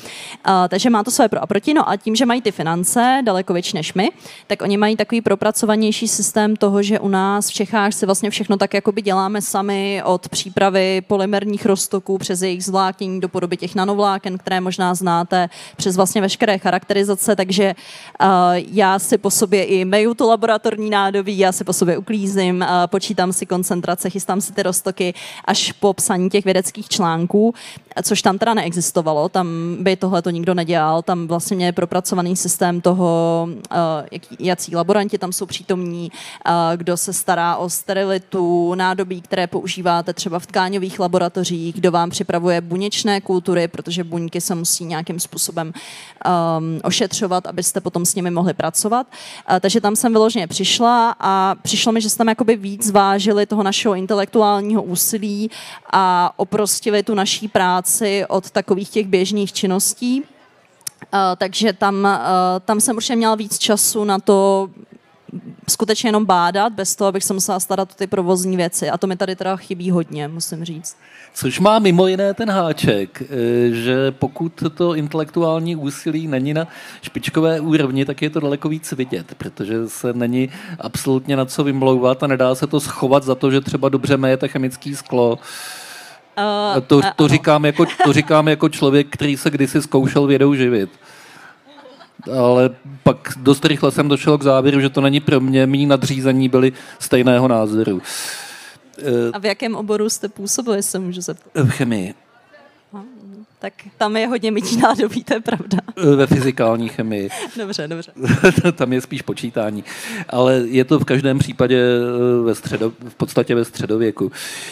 Uh, takže má to své pro a proti. No a tím, že mají ty finance daleko větší než my, tak oni mají takový propracovanější systém toho, že u nás v Čechách si vlastně všechno tak jakoby děláme sami od přípravy polymerních roztoků přes jejich zvlášť zvláknění do podoby těch nanovláken, které možná znáte přes vlastně veškeré charakterizace, takže uh, já si po sobě i meju to laboratorní nádobí, já si po sobě uklízím, uh, počítám si koncentrace, chystám si ty roztoky až po psaní těch vědeckých článků, což tam teda neexistovalo, tam by tohle to nikdo nedělal, tam vlastně je propracovaný systém toho, uh, jak, jací laboranti tam jsou přítomní, uh, kdo se stará o sterilitu, nádobí, které používáte třeba v tkáňových laboratořích, kdo vám připravuje buněčné kultury, protože buňky se musí nějakým způsobem um, ošetřovat, abyste potom s nimi mohli pracovat. Uh, takže tam jsem vyloženě přišla a přišlo mi, že jste tam jakoby víc vážili toho našeho intelektuálního úsilí a oprostili tu naší práci od takových těch běžných činností. Uh, takže tam, uh, tam jsem určitě měla víc času na to skutečně jenom bádat, bez toho, abych se musela starat o ty provozní věci. A to mi tady teda chybí hodně, musím říct. Což má mimo jiné ten háček, eh, že pokud to intelektuální úsilí není na špičkové úrovni, tak je to daleko víc vidět, protože se není absolutně na co vymlouvat a nedá se to schovat za to, že třeba dobře mejete chemické sklo. Uh, to, to, říkám jako, to říkám jako člověk, který se kdysi zkoušel vědou živit ale pak dost rychle jsem došel k závěru, že to není pro mě, mý nadřízení byli stejného názoru. A v jakém oboru jste působili, se můžu zeptat? V chemii. Tak tam je hodně mytí nádobí, to je pravda. Ve fyzikální chemii. dobře, dobře. tam je spíš počítání. Ale je to v každém případě eh, ve středo, v podstatě ve středověku.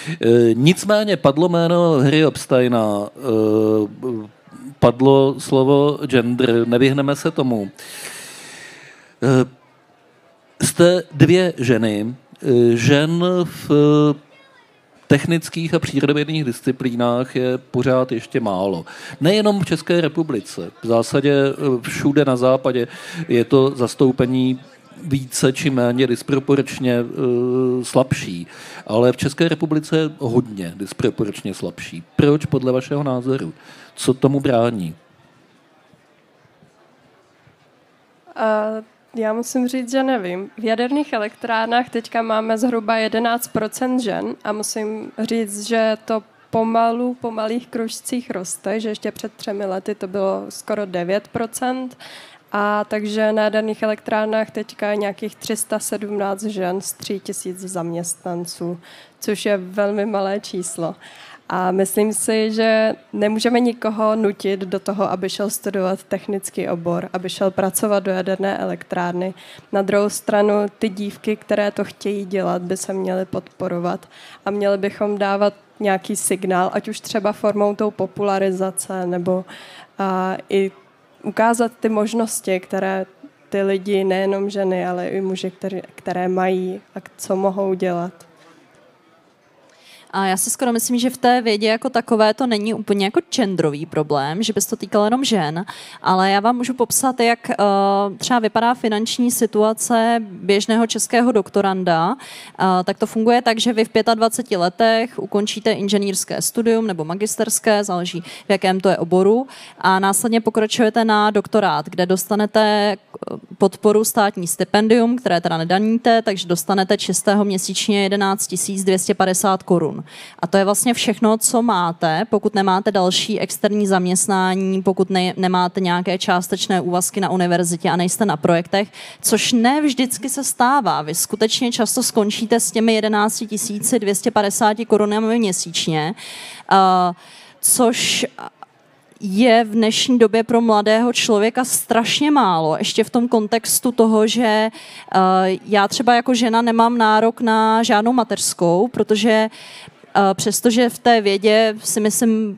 Eh, nicméně padlo jméno Harry Epsteina, eh, padlo slovo gender, nevyhneme se tomu. Jste dvě ženy, žen v technických a přírodovědných disciplínách je pořád ještě málo. Nejenom v České republice. V zásadě eh, všude na západě je to zastoupení více či méně disproporčně uh, slabší. Ale v České republice hodně disproporčně slabší. Proč podle vašeho názoru? Co tomu brání? Uh já musím říct, že nevím. V jaderných elektrárnách teďka máme zhruba 11% žen a musím říct, že to pomalu, po malých kružcích roste, že ještě před třemi lety to bylo skoro 9%. A takže na jaderných elektrárnách teďka je nějakých 317 žen z 3000 zaměstnanců, což je velmi malé číslo. A myslím si, že nemůžeme nikoho nutit do toho, aby šel studovat technický obor, aby šel pracovat do jaderné elektrárny. Na druhou stranu ty dívky, které to chtějí dělat, by se měly podporovat a měli bychom dávat nějaký signál, ať už třeba formou tou popularizace nebo a, i ukázat ty možnosti, které ty lidi, nejenom ženy, ale i muži, které, které mají a co mohou dělat. A já si skoro myslím, že v té vědě jako takové to není úplně jako genderový problém, že by se to týkalo jenom žen, ale já vám můžu popsat, jak uh, třeba vypadá finanční situace běžného českého doktoranda. Uh, tak to funguje tak, že vy v 25 letech ukončíte inženýrské studium nebo magisterské, záleží v jakém to je oboru, a následně pokračujete na doktorát, kde dostanete podporu státní stipendium, které teda nedaníte, takže dostanete čistého měsíčně 11 250 korun. A to je vlastně všechno, co máte, pokud nemáte další externí zaměstnání, pokud ne, nemáte nějaké částečné úvazky na univerzitě a nejste na projektech, což ne vždycky se stává. Vy skutečně často skončíte s těmi 11 250 korunami měsíčně, uh, což je v dnešní době pro mladého člověka strašně málo. Ještě v tom kontextu toho, že uh, já třeba jako žena nemám nárok na žádnou mateřskou, protože uh, přestože v té vědě si myslím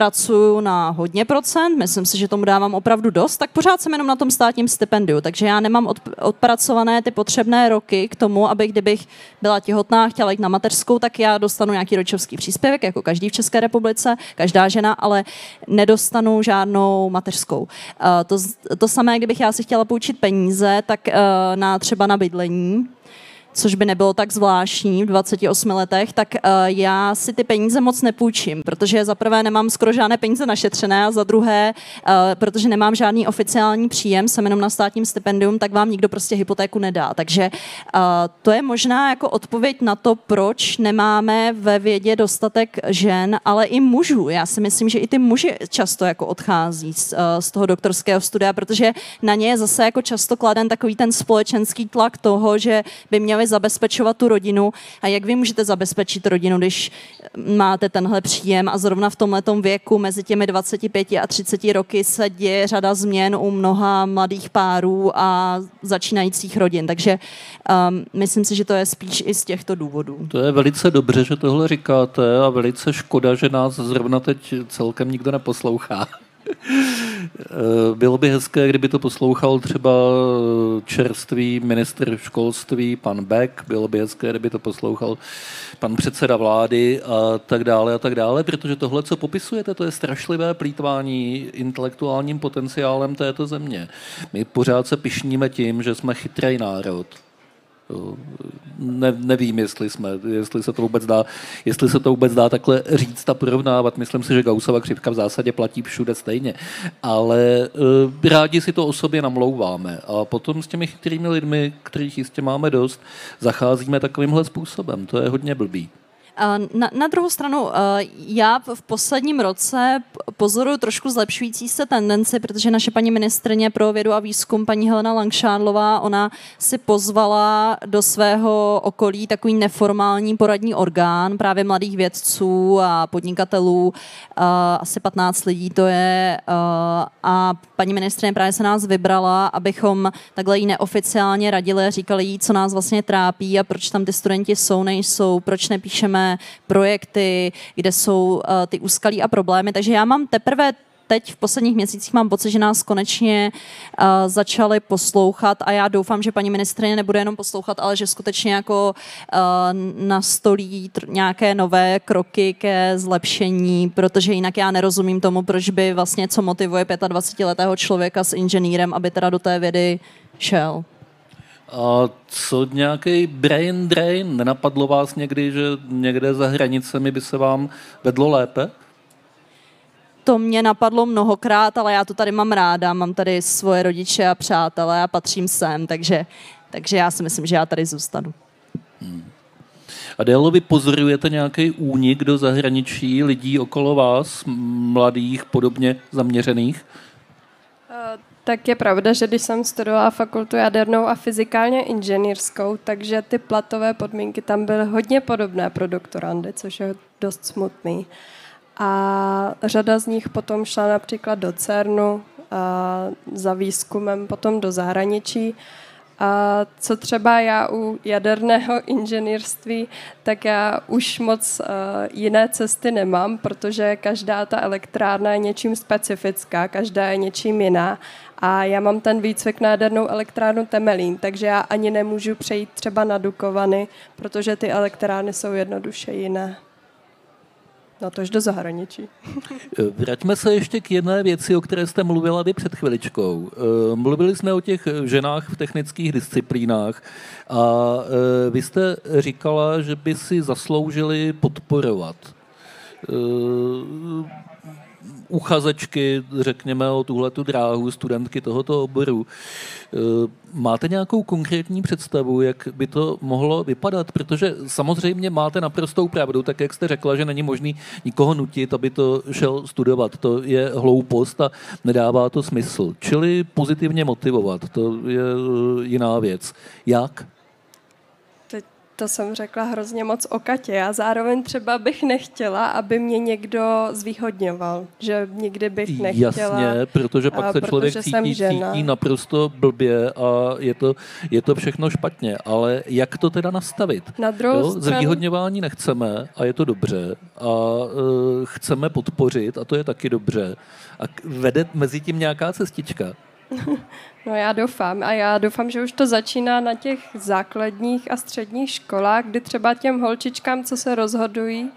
pracuju na hodně procent, myslím si, že tomu dávám opravdu dost, tak pořád jsem jenom na tom státním stipendiu, takže já nemám od, odpracované ty potřebné roky k tomu, aby kdybych byla těhotná, chtěla jít na mateřskou, tak já dostanu nějaký rodičovský příspěvek, jako každý v České republice, každá žena, ale nedostanu žádnou mateřskou. Uh, to, to samé, kdybych já si chtěla půjčit peníze, tak uh, na třeba na bydlení, což by nebylo tak zvláštní v 28 letech, tak uh, já si ty peníze moc nepůjčím, protože za prvé nemám skoro žádné peníze našetřené a za druhé, uh, protože nemám žádný oficiální příjem, jsem jenom na státním stipendium, tak vám nikdo prostě hypotéku nedá. Takže uh, to je možná jako odpověď na to, proč nemáme ve vědě dostatek žen, ale i mužů. Já si myslím, že i ty muži často jako odchází z, z toho doktorského studia, protože na ně je zase jako často kladen takový ten společenský tlak toho, že by měli zabezpečovat tu rodinu. A jak vy můžete zabezpečit rodinu, když máte tenhle příjem a zrovna v tomhle věku mezi těmi 25 a 30 roky se děje řada změn u mnoha mladých párů a začínajících rodin. Takže um, myslím si, že to je spíš i z těchto důvodů. To je velice dobře, že tohle říkáte a velice škoda, že nás zrovna teď celkem nikdo neposlouchá. Eh, bylo by hezké, kdyby to poslouchal třeba čerstvý minister školství, pan Beck, bylo by hezké, kdyby to poslouchal pan předseda vlády a tak dále a tak dále, protože tohle, co popisujete, to je strašlivé plítvání intelektuálním potenciálem této země. My pořád se pišníme tím, že jsme chytrý národ, ne, nevím, jestli, jsme, jestli, se to vůbec dá, jestli se to vůbec dá takhle říct a porovnávat. Myslím si, že Gaussova křivka v zásadě platí všude stejně. Ale uh, rádi si to o sobě namlouváme. A potom s těmi chytrými lidmi, kterých jistě máme dost, zacházíme takovýmhle způsobem. To je hodně blbý. Na, na druhou stranu, já v posledním roce pozoruju trošku zlepšující se tendenci, protože naše paní ministrně pro vědu a výzkum, paní Helena Langšádlová, ona si pozvala do svého okolí takový neformální poradní orgán právě mladých vědců a podnikatelů, asi 15 lidí to je, a paní ministrně právě se nás vybrala, abychom takhle jí neoficiálně radili říkali jí, co nás vlastně trápí a proč tam ty studenti jsou, nejsou, proč nepíšeme projekty, kde jsou uh, ty úskalí a problémy. Takže já mám teprve teď v posledních měsících mám pocit, že nás konečně uh, začali poslouchat a já doufám, že paní ministrině nebude jenom poslouchat, ale že skutečně jako uh, nastolí tr- nějaké nové kroky ke zlepšení, protože jinak já nerozumím tomu, proč by vlastně co motivuje 25-letého člověka s inženýrem, aby teda do té vědy šel. A co nějaký brain drain? Nenapadlo vás někdy, že někde za hranicemi by se vám vedlo lépe? To mě napadlo mnohokrát, ale já to tady mám ráda. Mám tady svoje rodiče a přátelé a patřím sem, takže, takže já si myslím, že já tady zůstanu. Hmm. Adélo, vy pozorujete nějaký únik do zahraničí lidí okolo vás, mladých, podobně zaměřených? Tak je pravda, že když jsem studovala fakultu jadernou a fyzikálně inženýrskou, takže ty platové podmínky tam byly hodně podobné pro doktorandy, což je dost smutný. A řada z nich potom šla například do CERNu a za výzkumem potom do zahraničí. A co třeba já u jaderného inženýrství, tak já už moc uh, jiné cesty nemám, protože každá ta elektrárna je něčím specifická, každá je něčím jiná. A já mám ten výcvik na jadernou elektrárnu Temelín, takže já ani nemůžu přejít třeba na Dukovany, protože ty elektrárny jsou jednoduše jiné. No tož do zahraničí. Vraťme se ještě k jedné věci, o které jste mluvila vy před chviličkou. Eh, mluvili jsme o těch ženách v technických disciplínách a eh, vy jste říkala, že by si zasloužili podporovat eh, uchazečky, řekněme, o tuhle tu dráhu, studentky tohoto oboru. E, máte nějakou konkrétní představu, jak by to mohlo vypadat? Protože samozřejmě máte naprostou pravdu, tak jak jste řekla, že není možný nikoho nutit, aby to šel studovat. To je hloupost a nedává to smysl. Čili pozitivně motivovat, to je e, jiná věc. Jak? To jsem řekla hrozně moc o Katě. Já zároveň třeba bych nechtěla, aby mě někdo zvýhodňoval. Že nikdy bych nechtěla. Jasně, protože pak se člověk cítí, cítí naprosto blbě a je to, je to všechno špatně. Ale jak to teda nastavit? Na druhou jo? Stranu... Zvýhodňování nechceme a je to dobře. A uh, chceme podpořit a to je taky dobře. A vede mezi tím nějaká cestička. No já doufám. A já doufám, že už to začíná na těch základních a středních školách, kdy třeba těm holčičkám, co se rozhodují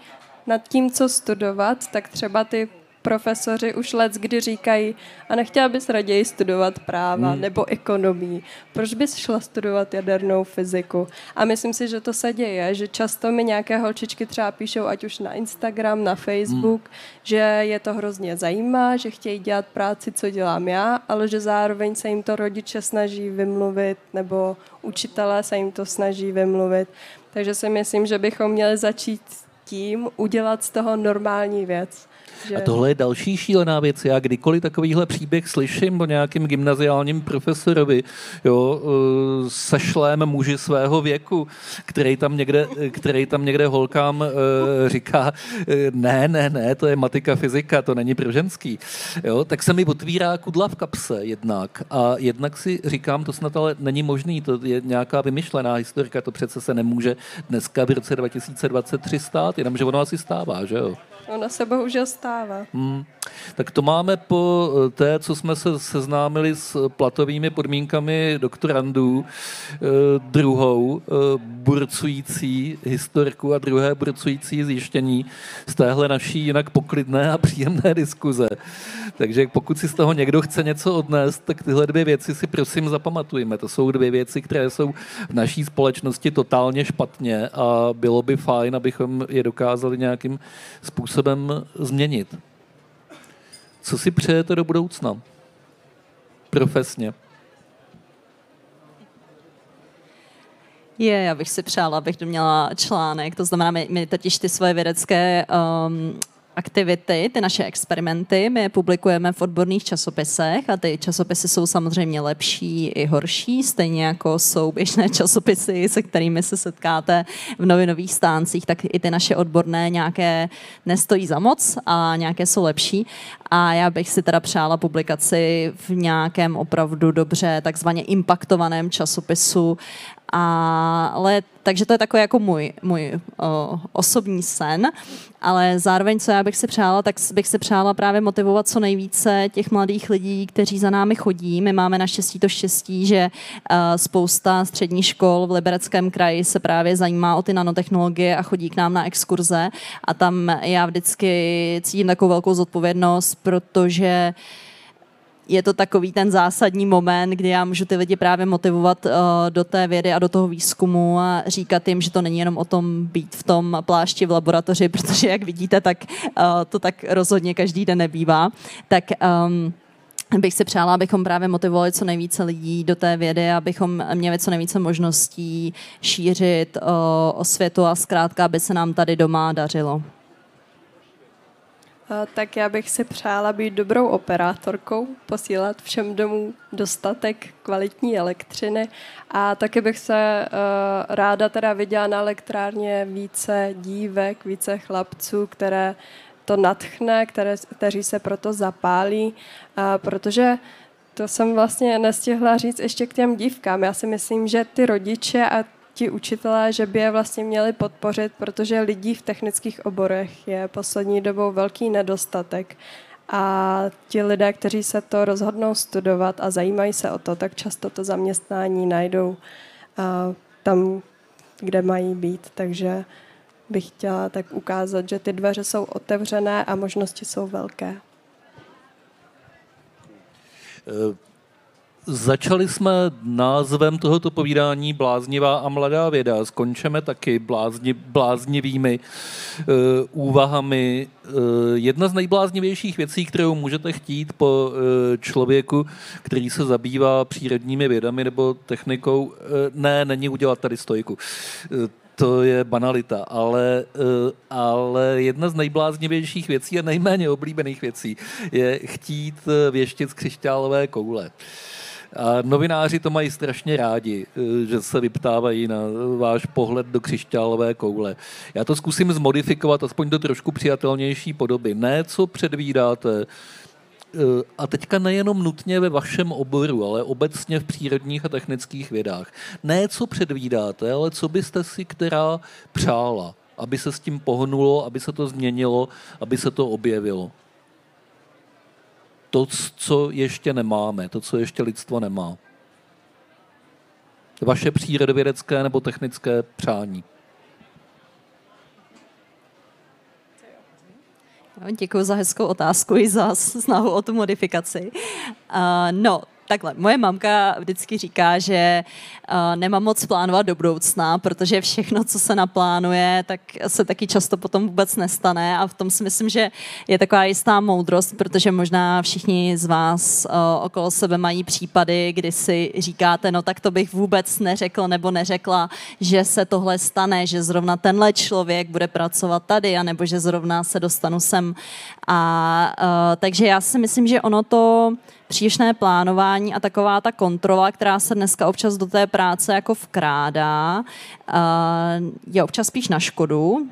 nad tím, co studovat, tak třeba ty profesoři už let kdy říkají, a nechtěla bys raději studovat práva hmm. nebo ekonomii, proč bys šla studovat jadernou fyziku? A myslím si, že to se děje, že často mi nějaké holčičky třeba píšou, ať už na Instagram, na Facebook, hmm. že je to hrozně zajímá, že chtějí dělat práci, co dělám já, ale že zároveň se jim to rodiče snaží vymluvit nebo učitelé se jim to snaží vymluvit. Takže si myslím, že bychom měli začít tím udělat z toho normální věc. Že... A tohle je další šílená věc. Já kdykoliv takovýhle příběh slyším o nějakým gymnaziálním profesorovi, jo, eh, sešlém muži svého věku, který tam někde, který tam někde holkám uh, říká, eh, ne, ne, ne, to je matika, fyzika, to není pro ženský. Jo, tak se mi otvírá kudla v kapse jednak. A jednak si říkám, to snad ale není možný, to je nějaká vymyšlená historika, to přece se nemůže dneska v roce 2023 stát, jenomže ono asi stává, že jo? Ona se bohužel stává. Hmm. Tak to máme po eh, té, co jsme se seznámili s platovými podmínkami doktorandů, eh, druhou eh, burcující historku a druhé burcující zjištění z téhle naší jinak poklidné a příjemné diskuze. Takže pokud si z toho někdo chce něco odnést, tak tyhle dvě věci si prosím zapamatujme. To jsou dvě věci, které jsou v naší společnosti totálně špatně a bylo by fajn, abychom je dokázali nějakým způsobem změnit. Co si přejete do budoucna? Profesně. Je, já bych si přála, abych to měla článek, to znamená, my, my totiž ty svoje vědecké um, aktivity, ty naše experimenty, my je publikujeme v odborných časopisech a ty časopisy jsou samozřejmě lepší i horší, stejně jako jsou běžné časopisy, se kterými se setkáte v novinových stáncích, tak i ty naše odborné nějaké nestojí za moc a nějaké jsou lepší. A já bych si teda přála publikaci v nějakém opravdu dobře takzvaně impaktovaném časopisu, ale takže to je takový jako můj, můj o, osobní sen, ale zároveň, co já bych si přála, tak bych si přála právě motivovat co nejvíce těch mladých lidí, kteří za námi chodí. My máme naštěstí to štěstí, že uh, spousta středních škol v Libereckém kraji se právě zajímá o ty nanotechnologie a chodí k nám na exkurze a tam já vždycky cítím takovou velkou zodpovědnost, protože uh, je to takový ten zásadní moment, kdy já můžu ty lidi právě motivovat uh, do té vědy a do toho výzkumu a říkat jim, že to není jenom o tom být v tom plášti v laboratoři, protože jak vidíte, tak uh, to tak rozhodně každý den nebývá. Tak um, bych si přála, abychom právě motivovali co nejvíce lidí do té vědy, abychom měli co nejvíce možností šířit uh, o světu a zkrátka, aby se nám tady doma dařilo. Tak já bych si přála být dobrou operátorkou, posílat všem domů dostatek kvalitní elektřiny a taky bych se uh, ráda teda viděla na elektrárně více dívek, více chlapců, které to natchne, které, kteří se proto zapálí, protože to jsem vlastně nestihla říct ještě k těm dívkám. Já si myslím, že ty rodiče a ti učitelé, že by je vlastně měli podpořit, protože lidí v technických oborech je poslední dobou velký nedostatek. A ti lidé, kteří se to rozhodnou studovat a zajímají se o to, tak často to zaměstnání najdou tam, kde mají být. Takže bych chtěla tak ukázat, že ty dveře jsou otevřené a možnosti jsou velké. Uh Začali jsme názvem tohoto povídání Bláznivá a mladá věda. Skončeme taky blázni, bláznivými uh, úvahami. Uh, jedna z nejbláznivějších věcí, kterou můžete chtít po uh, člověku, který se zabývá přírodními vědami nebo technikou, uh, ne, není udělat tady stojku. Uh, to je banalita, ale, ale jedna z nejbláznivějších věcí a nejméně oblíbených věcí je chtít věštit z křišťálové koule. A novináři to mají strašně rádi, eh, že se vyptávají na váš pohled do křišťálové koule. Já to zkusím zmodifikovat aspoň do trošku přijatelnější podoby. Ne, co předvídáte, eh, a teďka nejenom nutně ve vašem oboru, ale obecně v přírodních a technických vědách. Ne, co předvídáte, ale co byste si která přála, aby se s tím pohnulo, aby se to změnilo, aby se to objevilo to, co ještě nemáme, to, co ještě lidstvo nemá. Vaše přírodovědecké nebo technické přání. Děkuji za hezkou otázku i za snahu o tu modifikaci. Uh, no, takhle, moje mamka vždycky říká, že uh, nemám moc plánovat do budoucna, protože všechno, co se naplánuje, tak se taky často potom vůbec nestane a v tom si myslím, že je taková jistá moudrost, protože možná všichni z vás uh, okolo sebe mají případy, kdy si říkáte, no tak to bych vůbec neřekl nebo neřekla, že se tohle stane, že zrovna tenhle člověk bude pracovat tady, anebo že zrovna se dostanu sem. A uh, takže já si myslím, že ono to přílišné plánování a taková ta kontrola, která se dneska občas do té práce jako vkrádá, je občas spíš na škodu,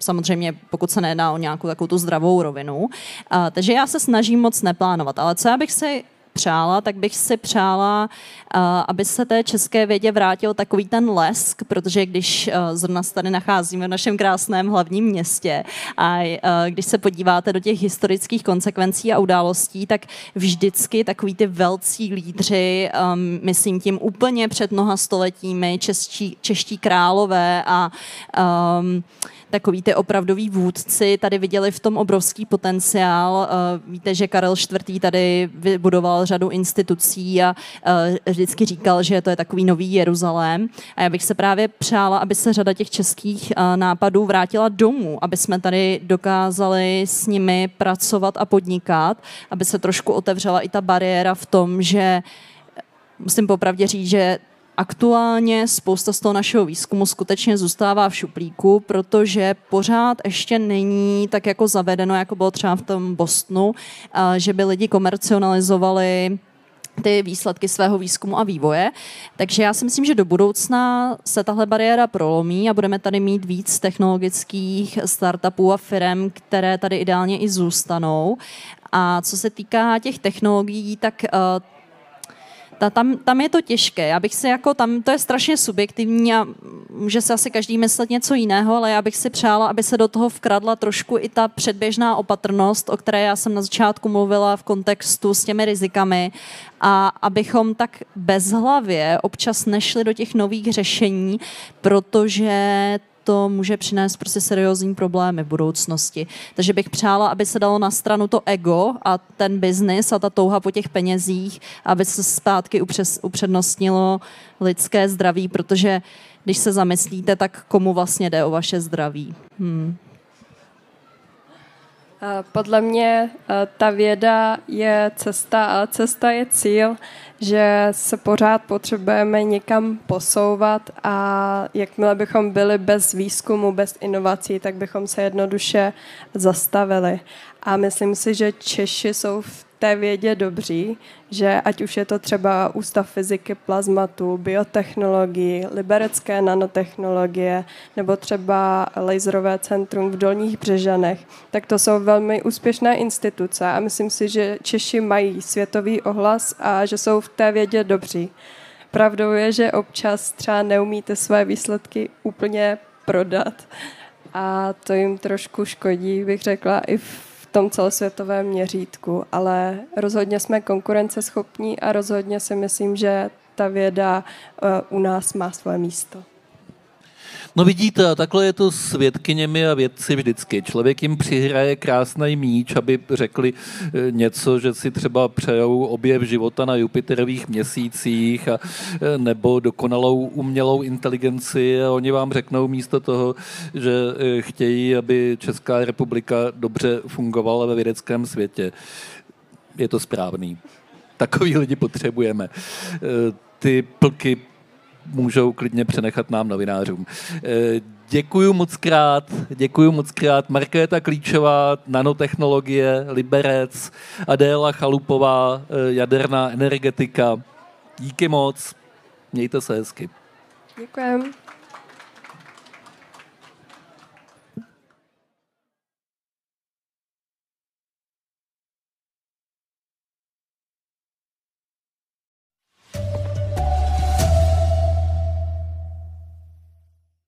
samozřejmě pokud se nedá o nějakou takovou tu zdravou rovinu. takže já se snažím moc neplánovat. Ale co já bych si přála, tak bych si přála, uh, aby se té české vědě vrátil takový ten lesk, protože když uh, zrovna se tady nacházíme v našem krásném hlavním městě a uh, když se podíváte do těch historických konsekvencí a událostí, tak vždycky takový ty velcí lídři, um, myslím tím úplně před mnoha stoletími, čeští, čeští králové a um, takový ty opravdoví vůdci tady viděli v tom obrovský potenciál. Eh, víte, že Karel IV. tady vybudoval řadu institucí a eh, vždycky říkal, že to je takový nový Jeruzalém. A já bych se právě přála, aby se řada těch českých eh, nápadů vrátila domů, aby jsme tady dokázali s nimi pracovat a podnikat, aby se trošku otevřela i ta bariéra v tom, že musím popravdě říct, že aktuálně spousta z toho našeho výzkumu skutečně zůstává v šuplíku, protože pořád ještě není tak jako zavedeno, jako bylo třeba v tom Bostonu, že by lidi komercionalizovali ty výsledky svého výzkumu a vývoje. Takže já si myslím, že do budoucna se tahle bariéra prolomí a budeme tady mít víc technologických startupů a firm, které tady ideálně i zůstanou. A co se týká těch technologií, tak uh, ta, tam, tam je to těžké. Já bych si jako tam, to je strašně subjektivní a může se asi každý myslet něco jiného, ale já bych si přála, aby se do toho vkradla trošku i ta předběžná opatrnost, o které já jsem na začátku mluvila v kontextu s těmi rizikami a abychom tak bezhlavě občas nešli do těch nových řešení, protože to může přinést prostě seriózní problémy v budoucnosti. Takže bych přála, aby se dalo na stranu to ego a ten biznis a ta touha po těch penězích, aby se zpátky upřednostnilo lidské zdraví, protože když se zamyslíte, tak komu vlastně jde o vaše zdraví? Hmm. Podle mě ta věda je cesta a cesta je cíl, že se pořád potřebujeme někam posouvat a jakmile bychom byli bez výzkumu, bez inovací, tak bychom se jednoduše zastavili. A myslím si, že Češi jsou v té vědě dobří, že ať už je to třeba Ústav fyziky plazmatu, biotechnologii, liberecké nanotechnologie nebo třeba laserové centrum v Dolních Břežanech, tak to jsou velmi úspěšné instituce a myslím si, že Češi mají světový ohlas a že jsou v té vědě dobří. Pravdou je, že občas třeba neumíte své výsledky úplně prodat a to jim trošku škodí, bych řekla, i v tom celosvětovém měřítku, ale rozhodně jsme konkurenceschopní a rozhodně si myslím, že ta věda eh, u nás má svoje místo. No vidíte, takhle je to s vědkyněmi a vědci vždycky. Člověk jim přihraje krásný míč, aby řekli eh, něco, že si třeba přejou objev života na Jupiterových měsících a, eh, nebo dokonalou umělou inteligenci a oni vám řeknou místo toho, že eh, chtějí, aby Česká republika dobře fungovala ve vědeckém světě. Je to správný. Takový lidi potřebujeme. Ty plky můžou klidně přenechat nám novinářům. Eh, děkuju moc krát, děkuju moc krát. Markéta Klíčová, nanotechnologie, Liberec, Adéla Chalupová, eh, jaderná energetika. Díky moc, mějte se hezky. Děkujeme.